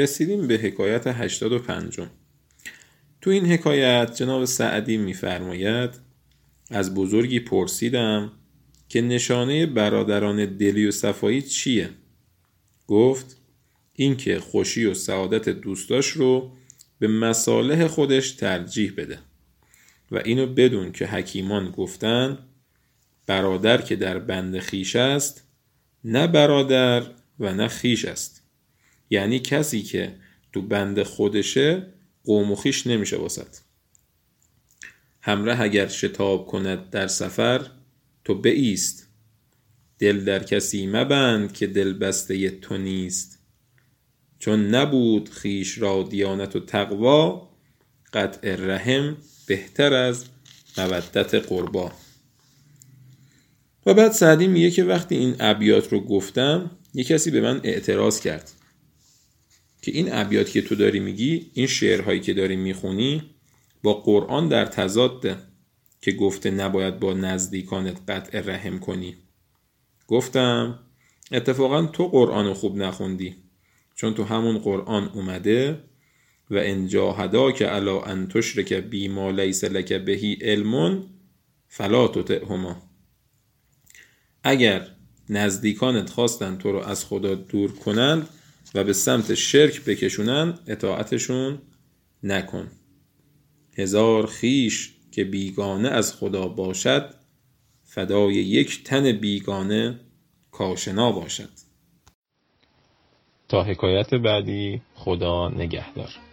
رسیدیم به حکایت هشتاد و پنجم تو این حکایت جناب سعدی میفرماید از بزرگی پرسیدم که نشانه برادران دلی و صفایی چیه؟ گفت اینکه خوشی و سعادت دوستاش رو به مصالح خودش ترجیح بده و اینو بدون که حکیمان گفتن برادر که در بند خیش است نه برادر و نه خیش است یعنی کسی که تو بند خودشه قوم و خیش نمیشه واسد همراه اگر شتاب کند در سفر تو بایست. دل در کسی مبند که دل بسته تو نیست. چون نبود خیش را دیانت و تقوا قطع رحم بهتر از مودت قربا. و بعد سعدی میگه که وقتی این ابیات رو گفتم یه کسی به من اعتراض کرد. که این ابیات که تو داری میگی این شعرهایی که داری می‌خونی با قرآن در تضاده که گفته نباید با نزدیکانت قطع رحم کنی. گفتم اتفاقا تو قرآن خوب نخوندی چون تو همون قرآن اومده و ان جاهداک علی ان تشرک بی ما لیس لک بهی علم فلا تطعهما. اگر نزدیکانت خواستن تو رو از خدا دور کنند و به سمت شرک بکشونن اطاعتشون نکن. هزار خیش که بیگانه از خدا باشد فدای یک تن بیگانه کاشنا باشد. تا حکایت بعدی خدا نگهدار.